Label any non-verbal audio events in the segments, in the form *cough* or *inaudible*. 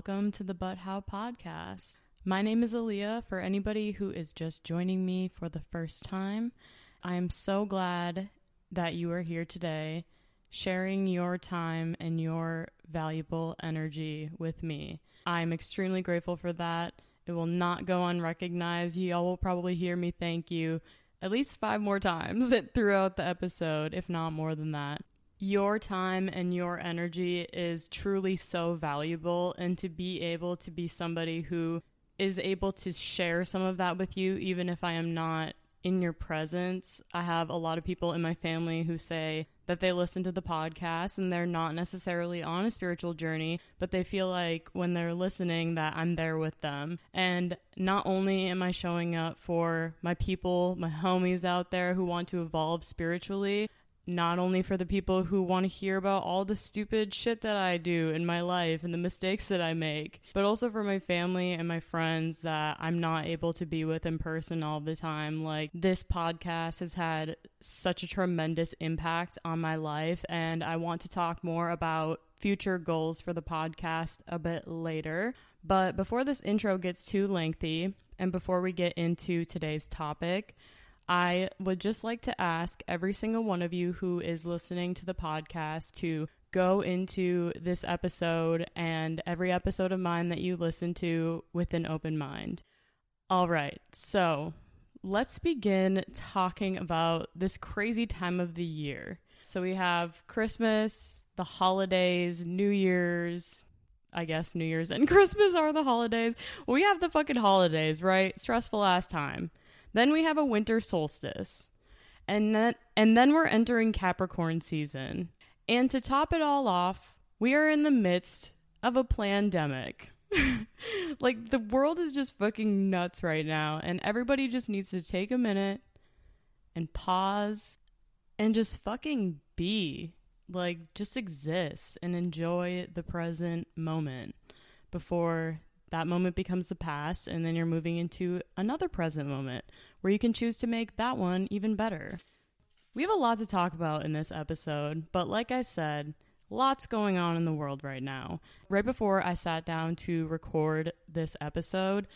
welcome to the But How podcast. My name is Aaliyah. For anybody who is just joining me for the first time, I am so glad that you are here today sharing your time and your valuable energy with me. I'm extremely grateful for that. It will not go unrecognized. Y'all will probably hear me thank you at least five more times *laughs* throughout the episode, if not more than that. Your time and your energy is truly so valuable, and to be able to be somebody who is able to share some of that with you, even if I am not in your presence. I have a lot of people in my family who say that they listen to the podcast and they're not necessarily on a spiritual journey, but they feel like when they're listening that I'm there with them. And not only am I showing up for my people, my homies out there who want to evolve spiritually, not only for the people who want to hear about all the stupid shit that I do in my life and the mistakes that I make, but also for my family and my friends that I'm not able to be with in person all the time. Like, this podcast has had such a tremendous impact on my life, and I want to talk more about future goals for the podcast a bit later. But before this intro gets too lengthy, and before we get into today's topic, I would just like to ask every single one of you who is listening to the podcast to go into this episode and every episode of mine that you listen to with an open mind. All right, so let's begin talking about this crazy time of the year. So we have Christmas, the holidays, New Year's. I guess New Year's and *laughs* Christmas are the holidays. We have the fucking holidays, right? Stressful ass time. Then we have a winter solstice. And then and then we're entering Capricorn season. And to top it all off, we are in the midst of a pandemic. *laughs* like the world is just fucking nuts right now and everybody just needs to take a minute and pause and just fucking be. Like just exist and enjoy the present moment before that moment becomes the past, and then you're moving into another present moment where you can choose to make that one even better. We have a lot to talk about in this episode, but like I said, lots going on in the world right now. Right before I sat down to record this episode,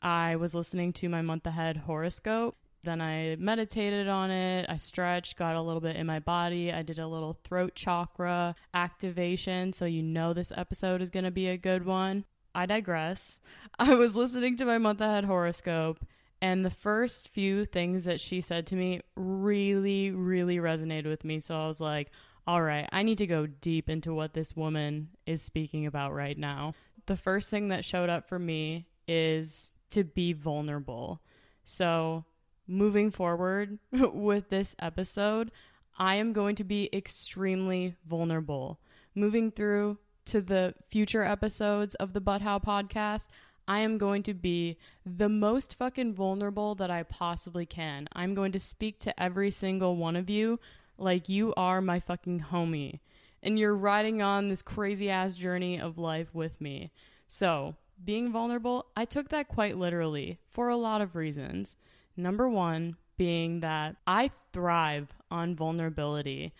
I was listening to my month ahead horoscope. Then I meditated on it. I stretched, got a little bit in my body. I did a little throat chakra activation. So you know this episode is going to be a good one. I digress. *laughs* I was listening to my month ahead horoscope, and the first few things that she said to me really, really resonated with me. So I was like, all right, I need to go deep into what this woman is speaking about right now. The first thing that showed up for me is to be vulnerable. So, moving forward *laughs* with this episode, I am going to be extremely vulnerable. Moving through to the future episodes of the But How podcast, I am going to be the most fucking vulnerable that I possibly can. I'm going to speak to every single one of you like you are my fucking homie. And you're riding on this crazy ass journey of life with me. So, being vulnerable, I took that quite literally for a lot of reasons. Number one being that I thrive on vulnerability.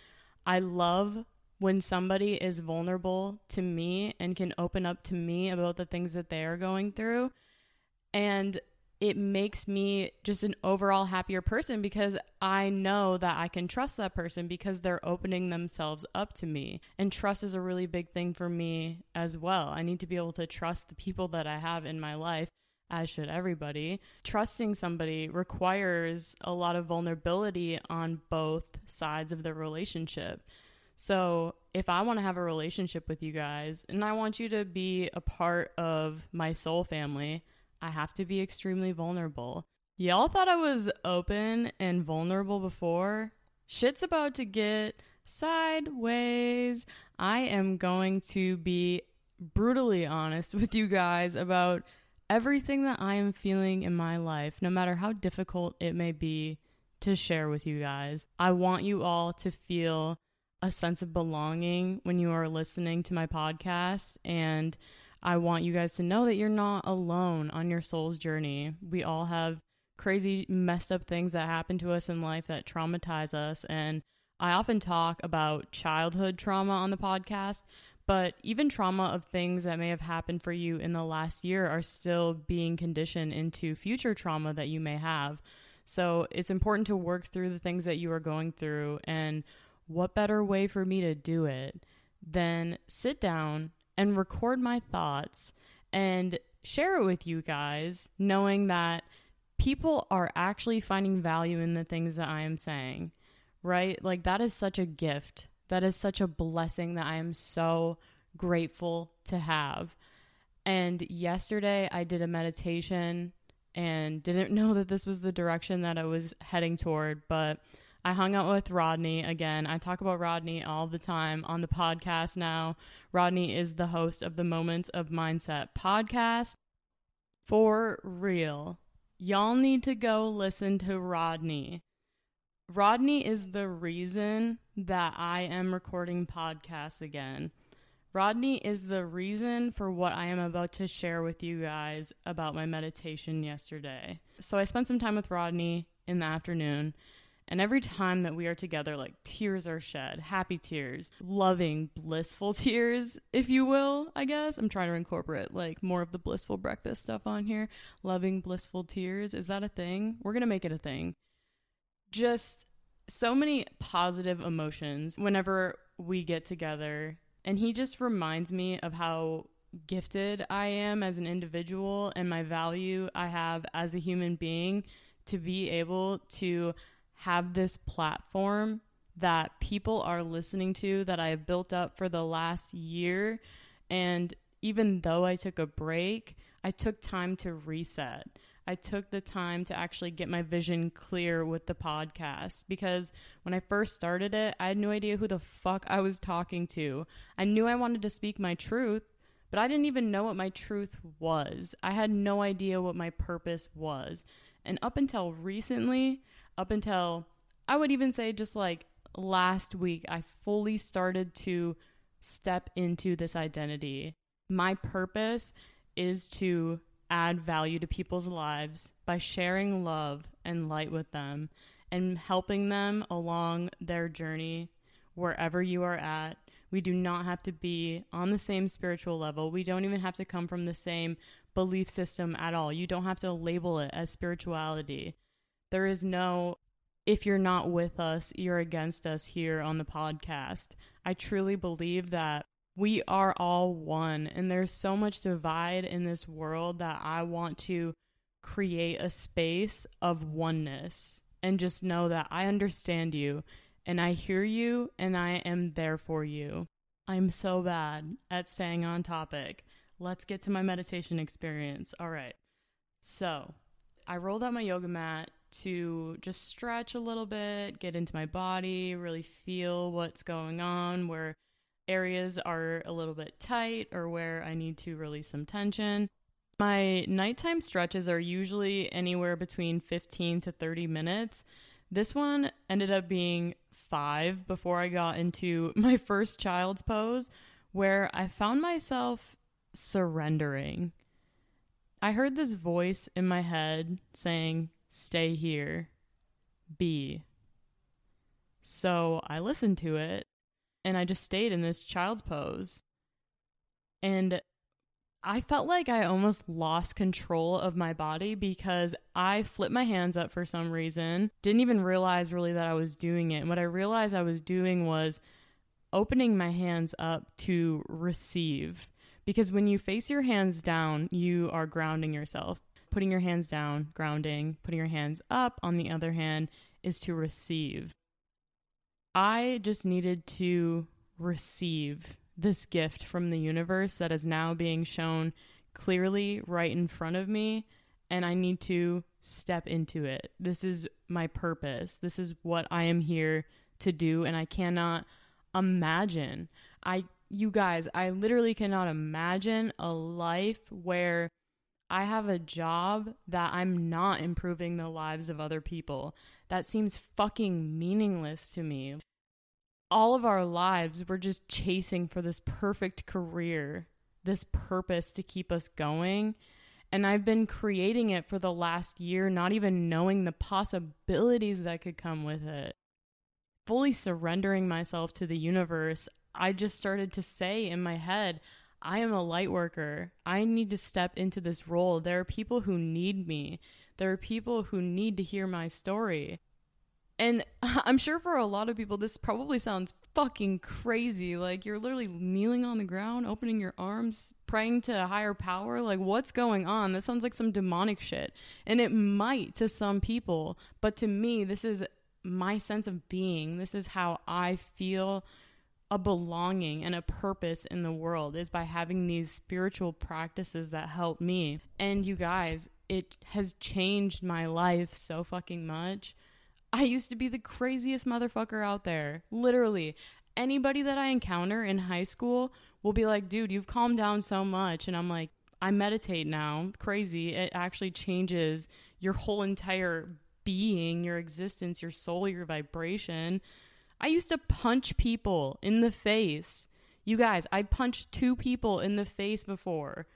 I love when somebody is vulnerable to me and can open up to me about the things that they are going through. And it makes me just an overall happier person because I know that I can trust that person because they're opening themselves up to me. And trust is a really big thing for me as well. I need to be able to trust the people that I have in my life, as should everybody. Trusting somebody requires a lot of vulnerability on both sides of the relationship. So, if I want to have a relationship with you guys and I want you to be a part of my soul family, I have to be extremely vulnerable. Y'all thought I was open and vulnerable before? Shit's about to get sideways. I am going to be brutally honest with you guys about everything that I am feeling in my life, no matter how difficult it may be to share with you guys. I want you all to feel a sense of belonging when you are listening to my podcast. And I want you guys to know that you're not alone on your soul's journey. We all have crazy, messed up things that happen to us in life that traumatize us. And I often talk about childhood trauma on the podcast, But even trauma of things that may have happened for you in the last year are still being conditioned into future trauma that you may have. So it's important to work through the things that you are going through. And what better way for me to do it than sit down and record my thoughts and share it with you guys, knowing that people are actually finding value in the things that I am saying, right? Like, that is such a gift. That is such a blessing that I am so grateful to have. And yesterday I did a meditation and didn't *laughs* know that this was the direction that I was heading toward, but I hung out with Rodney again. I talk about Rodney all the time on the podcast now. Rodney is the host of the Moments of Mindset podcast. For real, y'all need to go listen to Rodney. Rodney is the reason that I am recording podcasts again. Rodney is the reason for what I am about to share with you guys about my meditation yesterday. So I spent some time with Rodney in the afternoon and every time that we are together, like tears are shed, happy tears, loving, blissful *laughs* tears, if you will, I guess. I'm trying to incorporate like more of the blissful breakfast stuff on here. Loving, blissful tears. Is that a thing? We're going to make it a thing. Just so many positive emotions whenever we get together. And he just reminds me of how gifted I am as an individual and my value I have as a human being to be able to have this platform that people are listening to that I have built up for the last year. And even though I took a break, I took time to reset. I took the time to actually get my vision clear with the podcast because when I first started it, I had no idea who the fuck I was talking to. I knew I wanted to speak my truth, but I didn't even know what my truth was. I had no idea what my purpose was. And up until recently, up until I would even say just like last week, I fully started to step into this identity. My purpose is to add value to people's lives by sharing love and light with them and helping them along their journey wherever you are at. We do not have to be on the same spiritual level. We don't even have to come from the same belief system at all. You don't have to label it as spirituality. There is no, if you're not with us, you're against us here on the podcast. I truly believe that we are all one, and there's so much divide in this world that I want to create a space of oneness and just know that I understand you and I hear you and I am there for you. I'm so bad at staying on topic. Let's get to my meditation experience. All right. So, I rolled out my yoga mat to just stretch a little bit, get into my body, really feel what's going on, where areas are a little bit tight or where I need to release some tension. My nighttime stretches are usually anywhere between 15 to 30 minutes. This one ended up being five before I got into *laughs* my first child's pose, where I found myself surrendering. I heard this voice in my head saying, stay here, be. So I listened to it and I just stayed in this child's pose. And I felt like I almost lost control of my body because I flipped my hands up for some reason. Didn't even realize really that I was doing it. And what I realized I was doing was opening my hands up to receive. Because when you face your hands down, you are grounding yourself putting your hands down, grounding, putting your hands up, on the other hand, is to receive. I just needed to receive this gift from the universe that is now being shown clearly right in front of me, and I need to step into it. This is my purpose. This is what I am here to do, and I cannot imagine. I you guys, I literally cannot imagine a life where I have a job that I'm not improving the lives of other people. That seems fucking meaningless to me. All of our lives, we're just chasing for this perfect career, this purpose to keep us going. And I've been creating it for the last year, not even knowing the possibilities that could come with it. Fully surrendering myself to the universe, I just started to say in my head, I am a light worker. I need to step into this role. There are people who need me. There are people who need to hear my story. And *laughs* I'm sure for a lot of people, this probably sounds fucking crazy. Like you're literally kneeling on the ground, opening your arms, praying to a higher power. Like, what's going on? That sounds like some demonic shit. And it might to some people, but to me, this is my sense of being. This is how I feel a belonging and a purpose in the world is by having these spiritual practices that help me. And you guys, it has changed my life so fucking much. I used to be the craziest motherfucker out there. Literally. Anybody that I encounter in high school will be like, dude, you've calmed down so much. And I'm like, I meditate now. Crazy. It actually changes your whole entire being, your existence, your soul, your vibration. I used to punch people in the face. You guys, I punched two people in the face before.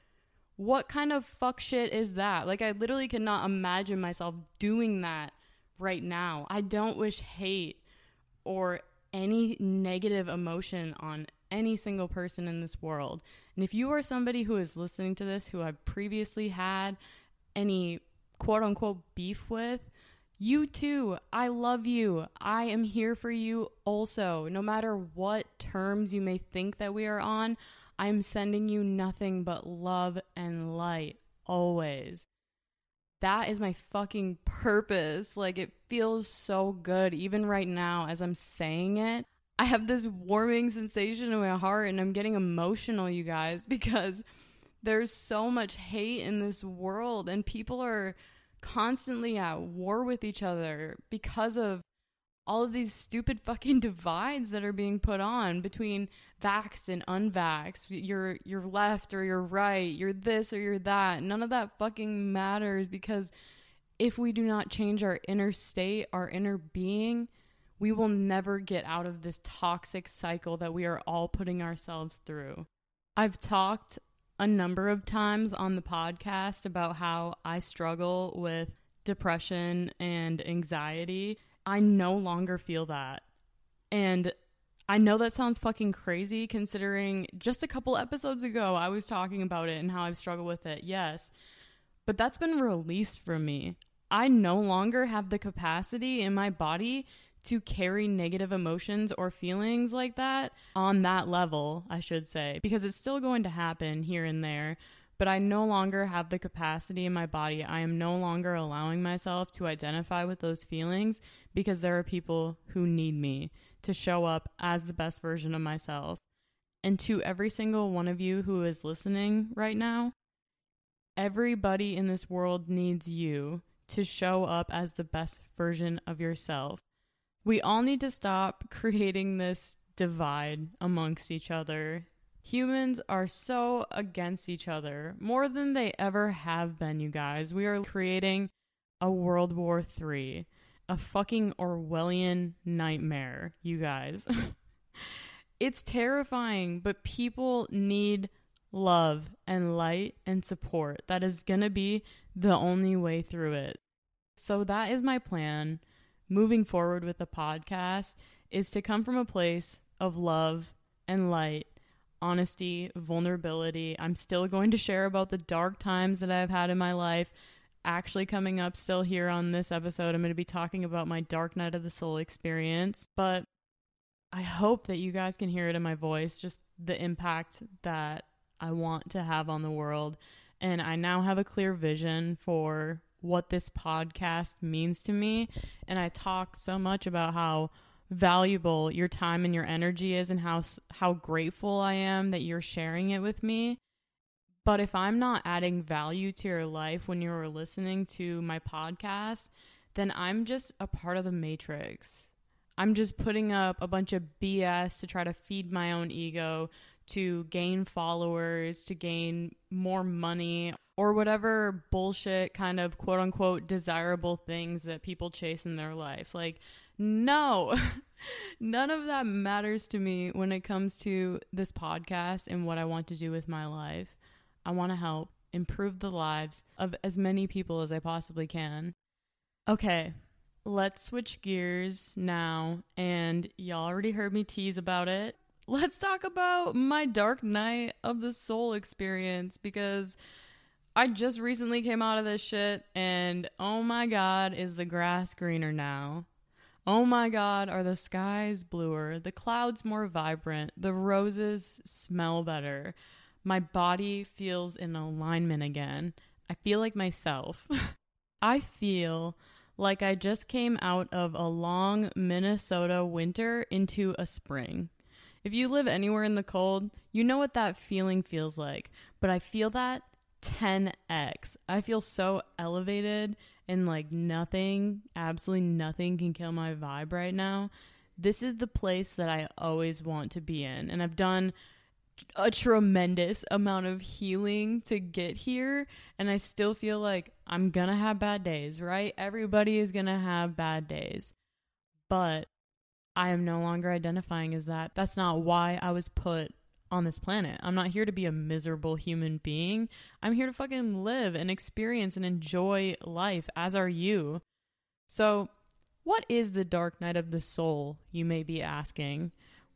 What kind of fuck shit is that? Like, I literally cannot imagine myself doing that right now. I don't wish hate or any negative emotion on any single person in this world. And if you are somebody who is listening to this who I've previously had any quote unquote beef with, you too. I love you. I am here for you also. No matter what terms you may think that we are on, I'm sending you nothing but love and light always. That is my fucking purpose. Like, it feels so good. Even right now, as I'm saying it, I have this warming sensation in my heart and I'm getting emotional, you guys, *laughs* because there's so much hate in this world and people are constantly at war with each other because of all of these stupid fucking *laughs* divides that are being put on between vaxxed and unvaxxed. You're you're left or you're right. You're this or you're that. None of that fucking matters because if we do not change our inner state, our inner being, we will never get out of this toxic cycle that we are all putting ourselves through. I've talked a number of times on the podcast about how I struggle with depression and anxiety. I no longer feel that. And I know that sounds fucking crazy considering just a couple episodes ago I was talking about it and how I've struggled with it. Yes. But that's been released from me. I no longer have the capacity in my body to carry negative emotions or feelings like that on that level, I should say, because it's still going to happen here and there. But I no longer have the capacity in my body. I am no longer allowing myself to identify with those feelings because there are people who need me to show up as the best version of myself. And to every single one of you who is listening right now, everybody in this world needs you to show up as the best version of yourself we all need to stop creating this divide amongst each other. Humans are so against each other, more than they ever have been, you guys. We are creating a World War III, a fucking Orwellian nightmare, you guys. *laughs* it's terrifying, but people need love and light and support. That is going to be the only way through it. So, that is my plan moving forward with the podcast is to come from a place of love and light, honesty, vulnerability. I'm still going to share about the dark times that I've had in my life. Actually, coming up still here on this episode, I'm going to be talking about my dark night of the soul experience. But I hope that you guys can hear it in my voice, just the impact that I want to have on the world. And I now have a clear vision for what this podcast means to me. And I talk so much about how valuable your time and your energy is and how how grateful I am that you're sharing it with me. But if I'm not adding value to your life when you're listening to my podcast, then I'm just a part of the matrix. I'm just putting up a bunch of BS to try to feed my own ego, to gain followers, to gain more money, or whatever bullshit kind of quote unquote desirable things that people chase in their life. Like, no, *laughs* none of that matters to me when it comes to this podcast and what I want to do with my life. I want to help improve the lives of as many people as I possibly can. Okay, let's switch gears now. And y'all already heard me tease about it. let's talk about my dark night of the soul experience because I just recently came out of this shit and oh my god, is the grass greener now? Oh my god, are the skies bluer, the clouds more vibrant, the roses smell better. My body feels in alignment again. I feel like myself. *laughs* I feel like I just came out of a long Minnesota winter into a spring. If you live anywhere in the cold, you know what that feeling feels like. But I feel that 10x. I feel so elevated and like nothing, absolutely nothing can kill my vibe right now. This is the place that I always want to be in. And I've done a tremendous amount of healing to get here. And I still feel like I'm going to have bad days, right? Everybody is going to have bad days. But I am no longer identifying as that. That's not why I was put on this planet. I'm not here to be a miserable human being. I'm here to fucking live and experience and enjoy life, as are you. So, what is the dark night of the soul, you may be asking?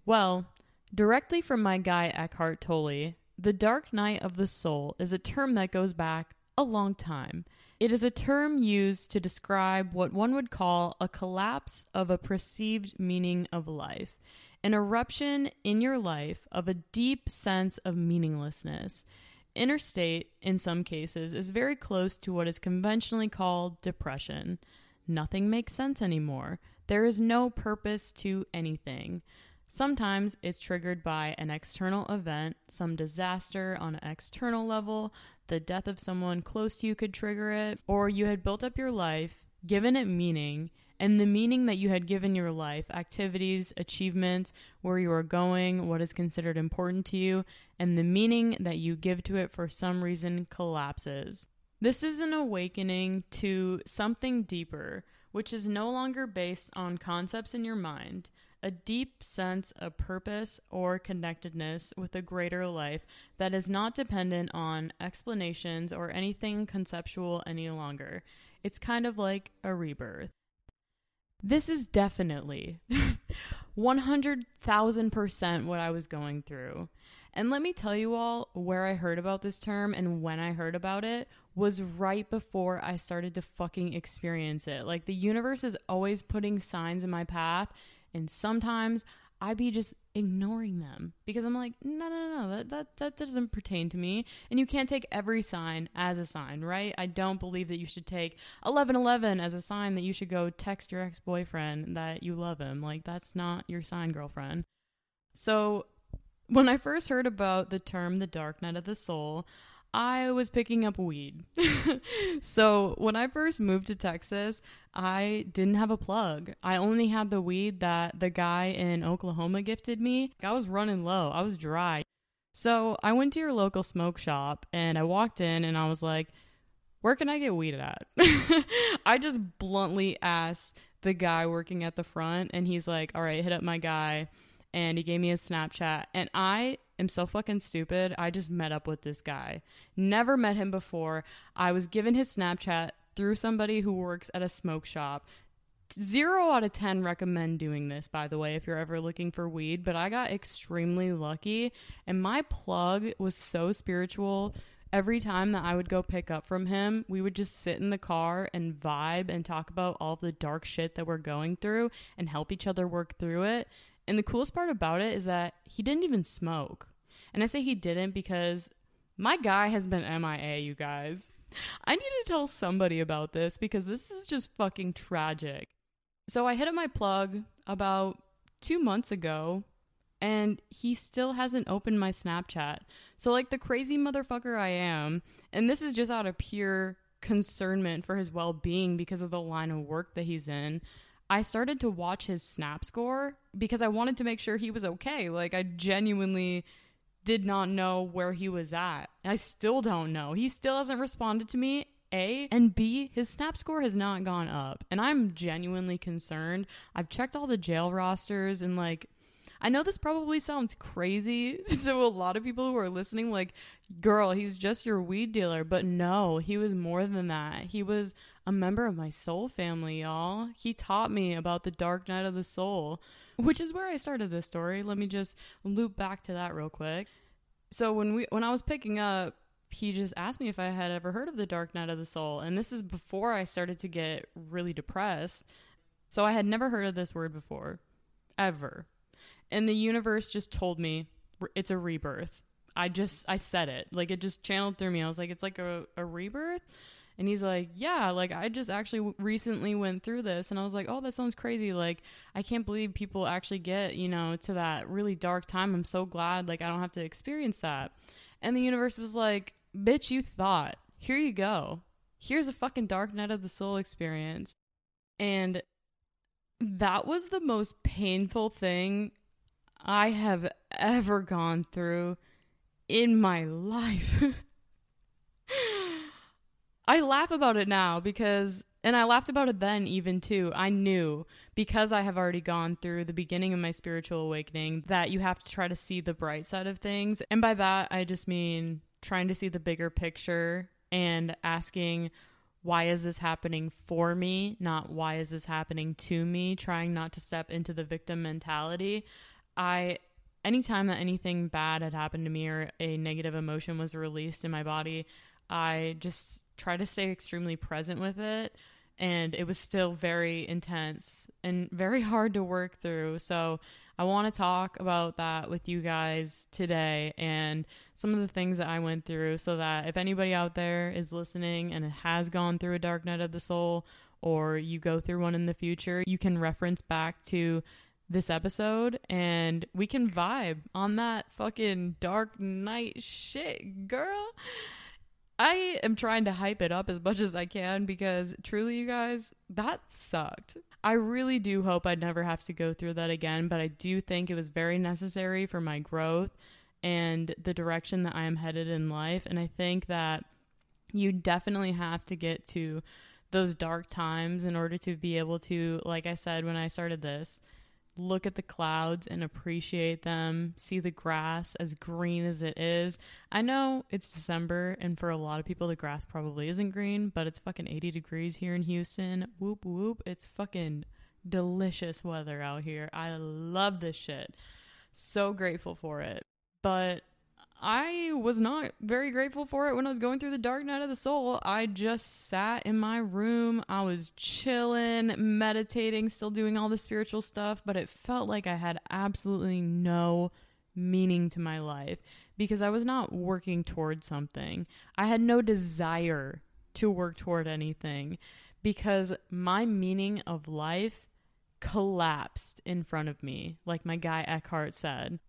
Well, directly from my guy Eckhart Tolle, the dark night of the soul is a term that goes back a long time. It is a term used to describe what one would call a collapse of a perceived meaning of life an eruption in your life of a deep sense of meaninglessness. Interstate, in some cases, is very close to what is conventionally called depression. Nothing makes sense anymore. There is no purpose to anything. Sometimes it's triggered by an external event, some disaster on an external level, the death of someone close to you could trigger it, or you had built up your life, given it meaning, and the meaning that you had given your life, activities, achievements, where you are going, what is considered important to you, and the meaning that you give to it for some reason collapses. This is an awakening to something deeper, which is no longer based on concepts in your mind, a deep sense of purpose or connectedness with a greater life that is not dependent on explanations or anything conceptual any longer. It's kind of like a rebirth. This is definitely *laughs* 100,000% what I was going through. And let me tell you all where I heard about this term and when I heard about it was right before I started to fucking experience it. Like the universe is always putting signs in my path, and sometimes I'd be just ignoring them because I'm like, no, no, no, that, that, that doesn't pertain to me. And you can't take every sign as a sign, right? I don't believe that you should take 1111 as a sign that you should go text your ex boyfriend that you love him. Like, that's not your sign, girlfriend. So, when I first heard about the term the dark night of the soul, I was picking up weed. *laughs* so when I first moved to Texas, I didn't have a plug. I only had the weed that the guy in Oklahoma gifted me. I was running low, I was dry. So I went to your local smoke shop and I walked in and I was like, where can I get weed at? *laughs* I just bluntly asked the guy working at the front and he's like, all right, hit up my guy. And he gave me a Snapchat. And I am so fucking stupid. I just met up with this guy. Never met him before. I was given his Snapchat through somebody who works at a smoke shop. Zero out of 10 recommend doing this, by the way, if you're ever looking for weed. But I got extremely lucky, and my plug was so spiritual. Every time that I would go pick up from him, we would just sit in the car and vibe and talk about all the dark shit that we're going through and help each other work through it. And the coolest part about it is that he didn't even smoke. And I say he didn't because my guy has been MIA, you guys. I need to tell somebody about this because this is just fucking tragic. So I hit up my plug about two months ago and he still hasn't opened my Snapchat. So, like the crazy motherfucker I am, and this is just out of pure concernment for his well being because of the line of work that he's in. I started to watch his snap score because I wanted to make sure he was okay. Like, I genuinely did not know where he was at. I still don't know. He still hasn't responded to me. A and B, his snap score has not gone up. And I'm genuinely concerned. I've checked all the jail rosters and like I know this probably sounds crazy *laughs* to a lot of people who are listening like, "Girl, he's just your weed dealer." But no, he was more than that. He was a member of my soul family, y'all. He taught me about the dark night of the soul which is where I started this story. Let me just loop back to that real quick. So when we when I was picking up, he just asked me if I had ever heard of the Dark Night of the Soul, and this is before I started to get really depressed. So I had never heard of this word before, ever. And the universe just told me it's a rebirth. I just I said it. Like it just channeled through me. I was like it's like a, a rebirth. And he's like, "Yeah, like I just actually recently went through this." And I was like, "Oh, that sounds crazy. Like I can't believe people actually get, you know, to that really dark time. I'm so glad like I don't have to experience that." And the universe was like, "Bitch, you thought. Here you go. Here's a fucking dark night of the soul experience." And that was the most painful thing I have ever gone through in my *laughs* life. I laugh about it now because, and I laughed about it then even too. I knew because I have already gone through the beginning of my spiritual awakening that you have to try to see the bright side of things. And by that, I just mean trying to see the bigger picture and asking, why is this happening for me, not why is this happening to me, trying not to step into the victim mentality. I anytime that anything bad had happened to me or a negative emotion was released in my body, I just try to stay extremely present with it. And it was still very intense and very *laughs* hard to work through. So I want to talk about that with you guys today and some of the things that I went through so that if anybody out there is listening and has gone through a dark night of the soul or you go through one in the future, you can reference back to this episode and we can vibe on that fucking dark night shit, girl. I am trying to hype it up as much as I can because truly, you guys, that sucked. I really do hope I'd never have to go through that again, but I do think it was very necessary for my growth and the direction that I am headed in life. And I think that you definitely have to get to those dark times in order to be able to, like I said when I started this, look at the clouds and appreciate them, see the grass as green as it is. I know it's December, and for a lot of people, the grass probably isn't green, but it's fucking 80 degrees here in Houston. Whoop, whoop. It's fucking delicious weather out here. I love this shit. So grateful for it. But I was not very grateful for it when I was going through the dark night of the soul. I just sat in my room. I was chilling, meditating, still doing all the spiritual stuff, but it felt like I had absolutely no meaning to my life because I was not working toward something. I had no desire to work toward anything because my meaning of life collapsed in front of me, like my guy Eckhart said.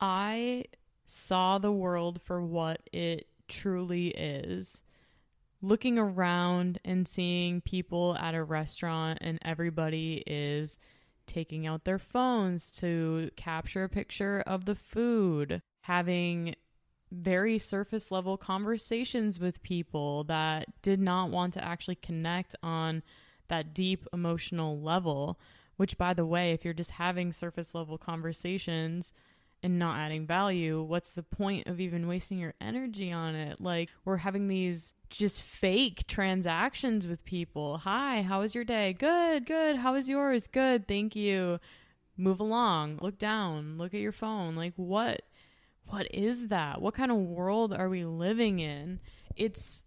I saw the world for what it truly is. Looking around and seeing people at a restaurant and everybody is taking out their phones to capture a picture of the food, having very surface level conversations with people that did not want to actually connect on that deep emotional level. Which, by the way, if you're just having surface level conversations, and not adding value, what's the point of even wasting your energy on it? Like, we're having these just fake transactions with people. Hi, how was your day? Good, good. How was yours? Good, thank you. Move along. Look down. Look at your phone. Like, what? What is that? What kind of world are we living in? It's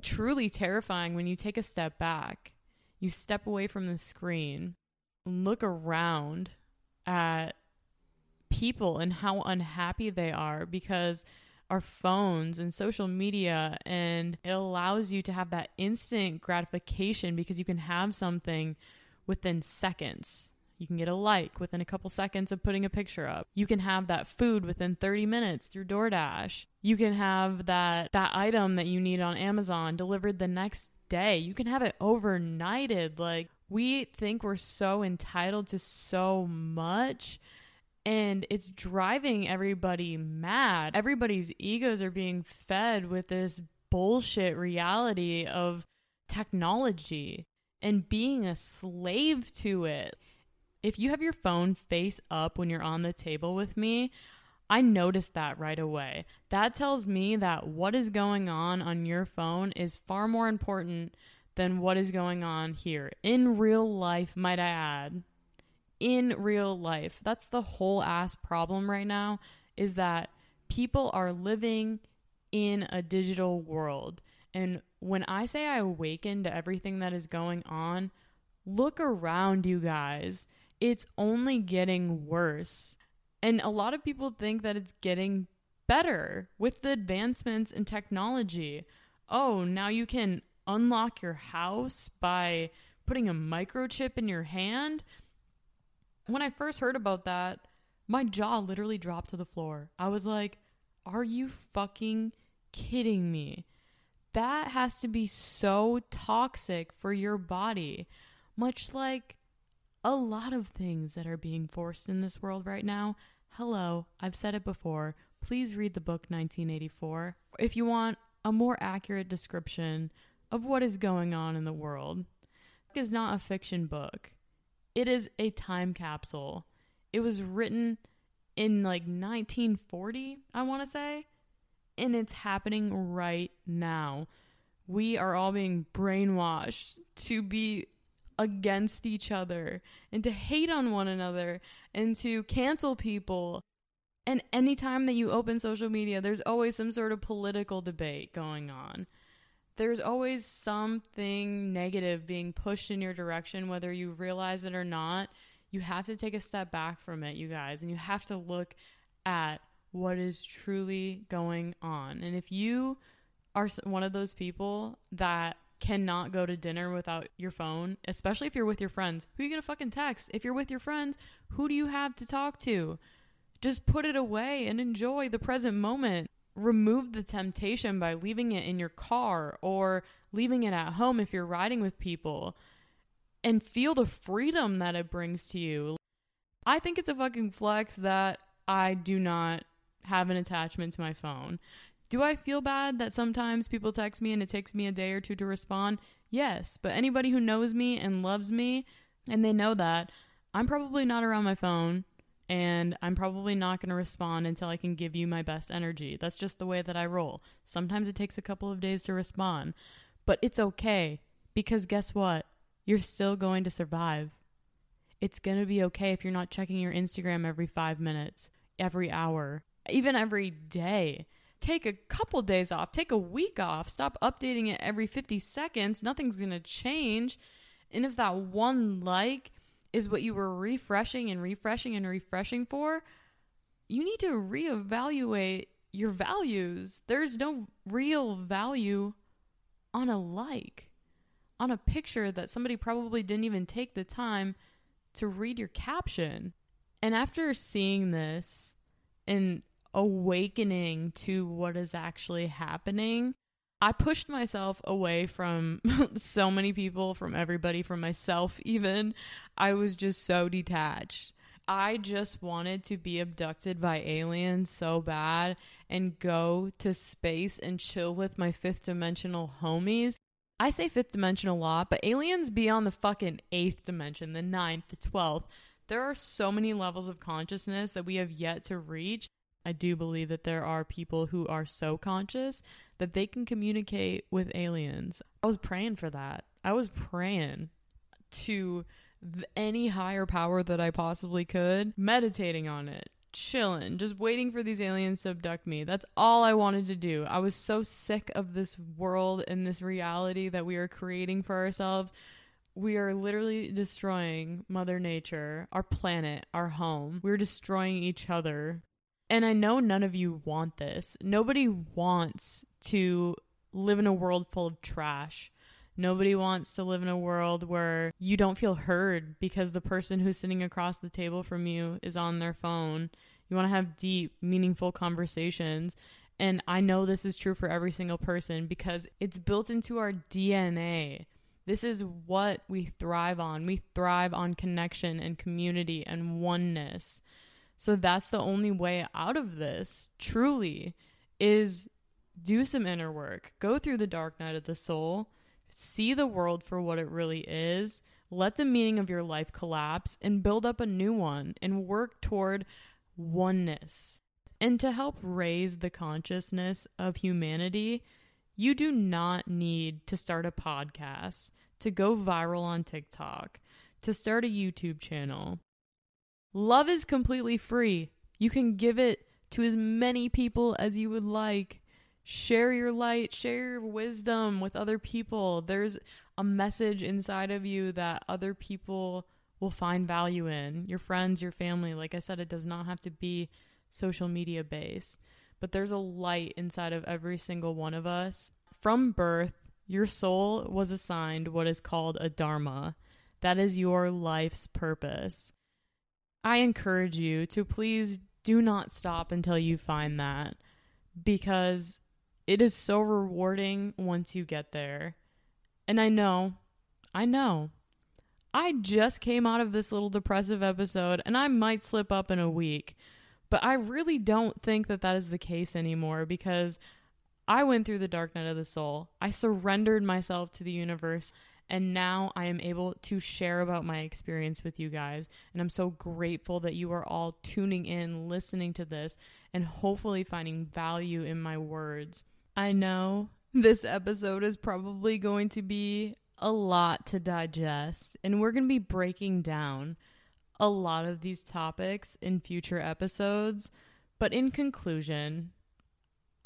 truly terrifying when you take a step back. You step away from the screen, look around at people and how unhappy they are because our phones and social media and it allows you to have that instant gratification because you can have something within seconds. You can get a like within a couple seconds of putting a picture up. You can have that food within 30 minutes through DoorDash. You can have that that item that you need on Amazon delivered the next day. You can have it overnighted. Like we think we're so entitled to so much and it's driving everybody mad. Everybody's egos are being fed with this bullshit reality of technology and being a slave to it. If you have your phone face up when you're on the table with me, I noticed that right away. That tells me that what is going on on your phone is far more important than what is going on here in real life, might I add in real life. That's the whole ass problem right now is that people are living in a digital world. And when I say I awaken to everything that is going on, look around you guys. It's only getting worse. And a lot of people think that it's getting better with the advancements in technology. Oh, now you can unlock your house by putting a microchip in your hand. When I first heard about that, my jaw literally dropped to the floor. I was like, are you fucking kidding me? That has to be so toxic for your body, much like a lot of things that are being forced in this world right now. Hello, I've said it before. Please read the book 1984 if you want a more accurate description of what is going on in the world. It is not a fiction book. It is a time capsule. It was written in like 1940, I want to say, and it's happening right now. We are all being brainwashed to be against each other and to hate on one another and to cancel people. And anytime that you open social media, there's always some sort of political debate going on. There's always something negative being pushed in your direction, whether you realize it or not. You have to take a step back from it, you guys, and you have to look at what is truly going on. And if you are one of those people that cannot go to dinner without your phone, especially if you're with your friends. Who are you going to fucking text? If you're with your friends, who do you have to talk to? Just put it away and enjoy the present moment. Remove the temptation by leaving it in your car or leaving it at home if you're riding with people and feel the freedom that it brings to you. I think it's a fucking flex that I do not have an attachment to my phone. Do I feel bad that sometimes people text me and it takes me a day or two to respond? Yes, but anybody who knows me and loves me and they know that, I'm probably not around my phone and I'm probably not going to respond until I can give you my best energy. That's just the way that I roll. Sometimes it takes a couple of days to respond, but it's okay because guess what? You're still going to survive. It's going to be okay if you're not checking your Instagram every five minutes, every hour, even every day take a couple days off, take a week off, stop updating it every 50 seconds. Nothing's going to change. And if that one like is what you were refreshing and refreshing and refreshing for, you need to reevaluate your values. There's no real value on a like, on a picture that somebody probably didn't even take the time to read your caption. And after seeing this and awakening to what is actually happening. I pushed myself away from *laughs* so many people, from everybody, from myself, even. I was just so detached. I just wanted to be abducted by aliens so bad and go to space and chill with my fifth dimensional homies. I say fifth dimension a lot, but aliens beyond the fucking eighth dimension, the ninth, the twelfth. There are so many levels of consciousness that we have yet to reach I do believe that there are people who are so conscious that they can communicate with aliens. I was praying for that. I was praying to any higher power that I possibly could, meditating on it, chilling, just waiting for these aliens to abduct me. That's all I wanted to do. I was so sick of this world and this reality that we are creating for ourselves. We are literally destroying Mother Nature, our planet, our home. We're destroying each other and I know none of you want this. Nobody wants to live in a world full of trash. Nobody wants to live in a world where you don't feel heard because the person who's sitting across the table from you is on their phone. You want to have deep, meaningful conversations. And I know this is true for every single person because it's built into our DNA. This is what we thrive on. We thrive on connection and community and oneness. So that's the only way out of this, truly, is do some inner work. Go through the dark night of the soul, see the world for what it really is, let the meaning of your life collapse, and build up a new one and work toward oneness. And to help raise the consciousness of humanity, you do not need to start a podcast, to go viral on TikTok, to start a YouTube channel Love is completely free. You can give it to as many people as you would like. Share your light, share your wisdom with other people. There's a message inside of you that other people will find value in. Your friends, your family. Like I said, it does not have to be social media based, but there's a light inside of every single one of us. From birth, your soul was assigned what is called a dharma. That is your life's purpose. I encourage you to please do not stop until you find that because it is so rewarding once you get there. And I know, I know, I just came out of this little depressive episode and I might slip up in a week, but I really don't think that that is the case anymore because I went through the dark night of the soul. I surrendered myself to the universe and now I am able to share about my experience with you guys. And I'm so grateful that you are all tuning in, listening to this, and hopefully finding value in my words. I know this episode is probably going to be a lot to digest, and we're going to be breaking down a lot of these topics in future episodes. But in conclusion,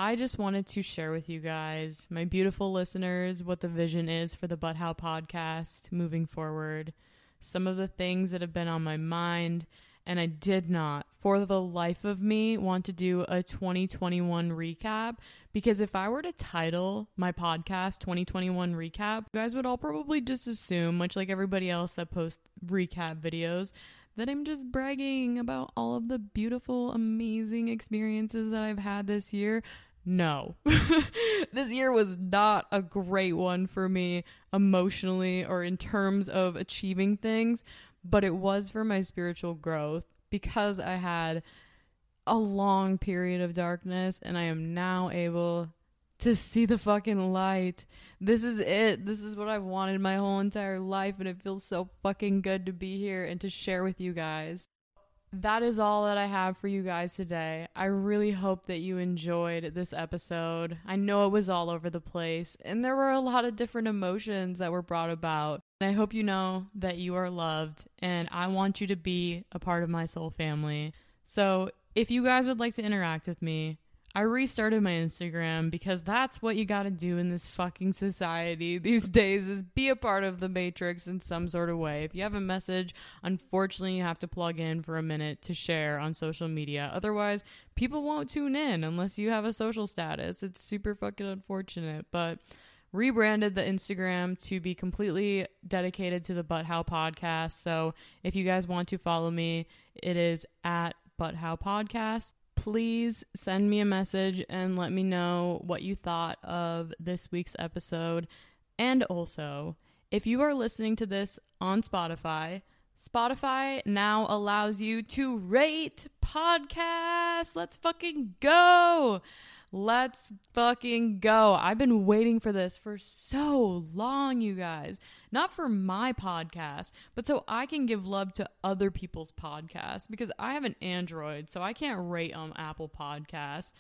I just wanted to share with you guys, my beautiful listeners, what the vision is for the But How podcast moving forward, some of the things that have been on my mind, and I did not, for the life of me, want to do a 2021 recap because if I were to title my podcast 2021 recap, you guys would all probably just assume, much like everybody else that posts recap videos, that I'm just bragging about all of the beautiful, amazing experiences that I've had this year no. *laughs* this year was not a great one for me emotionally or in terms of achieving things, but it was for my spiritual growth because I had a long period of darkness and I am now able to see the fucking light. This is it. This is what I've wanted my whole entire life and it feels so fucking good to be here and to share with you guys that is all that I have for you guys today. I really hope that you enjoyed this episode. I know it was all over the place, and there were a lot of different emotions that were brought about. And I hope you know that you are loved, and I want you to be a part of my soul family. So, if you guys would like to interact with me, I restarted my Instagram because that's what you got to do in this fucking society these days is be a part of the matrix in some sort of way. If you have a message, unfortunately you have to plug in for a minute to share on social media. Otherwise, people won't tune in unless you have a social status. It's super fucking unfortunate, but rebranded the Instagram to be completely dedicated to the But How podcast. So, if you guys want to follow me, it is at But How podcast please send me a message and let me know what you thought of this week's episode. And also, if you are listening to this on Spotify, Spotify now allows you to rate podcasts. Let's fucking go. Let's fucking go. I've been waiting for this for so long, you guys. Not for my podcast, but so I can give love to other people's podcasts because I have an Android, so I can't rate on Apple Podcasts.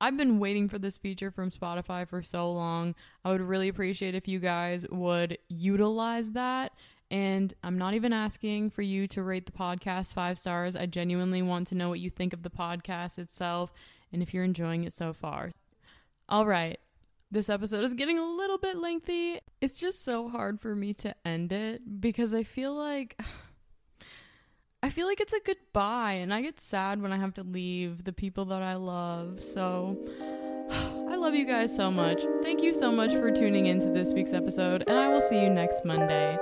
I've been waiting for this feature from Spotify for so long. I would really appreciate if you guys would utilize that. And I'm not even asking for you to rate the podcast five stars. I genuinely want to know what you think of the podcast itself and if you're enjoying it so far. All right, this episode is getting a little bit lengthy. It's just so hard for me to end it because I feel like. *sighs* I feel like it's a goodbye, and I get sad when I have to leave the people that I love. So, *sighs* I love you guys so much. Thank you so much for tuning into this week's episode, and I will see you next Monday.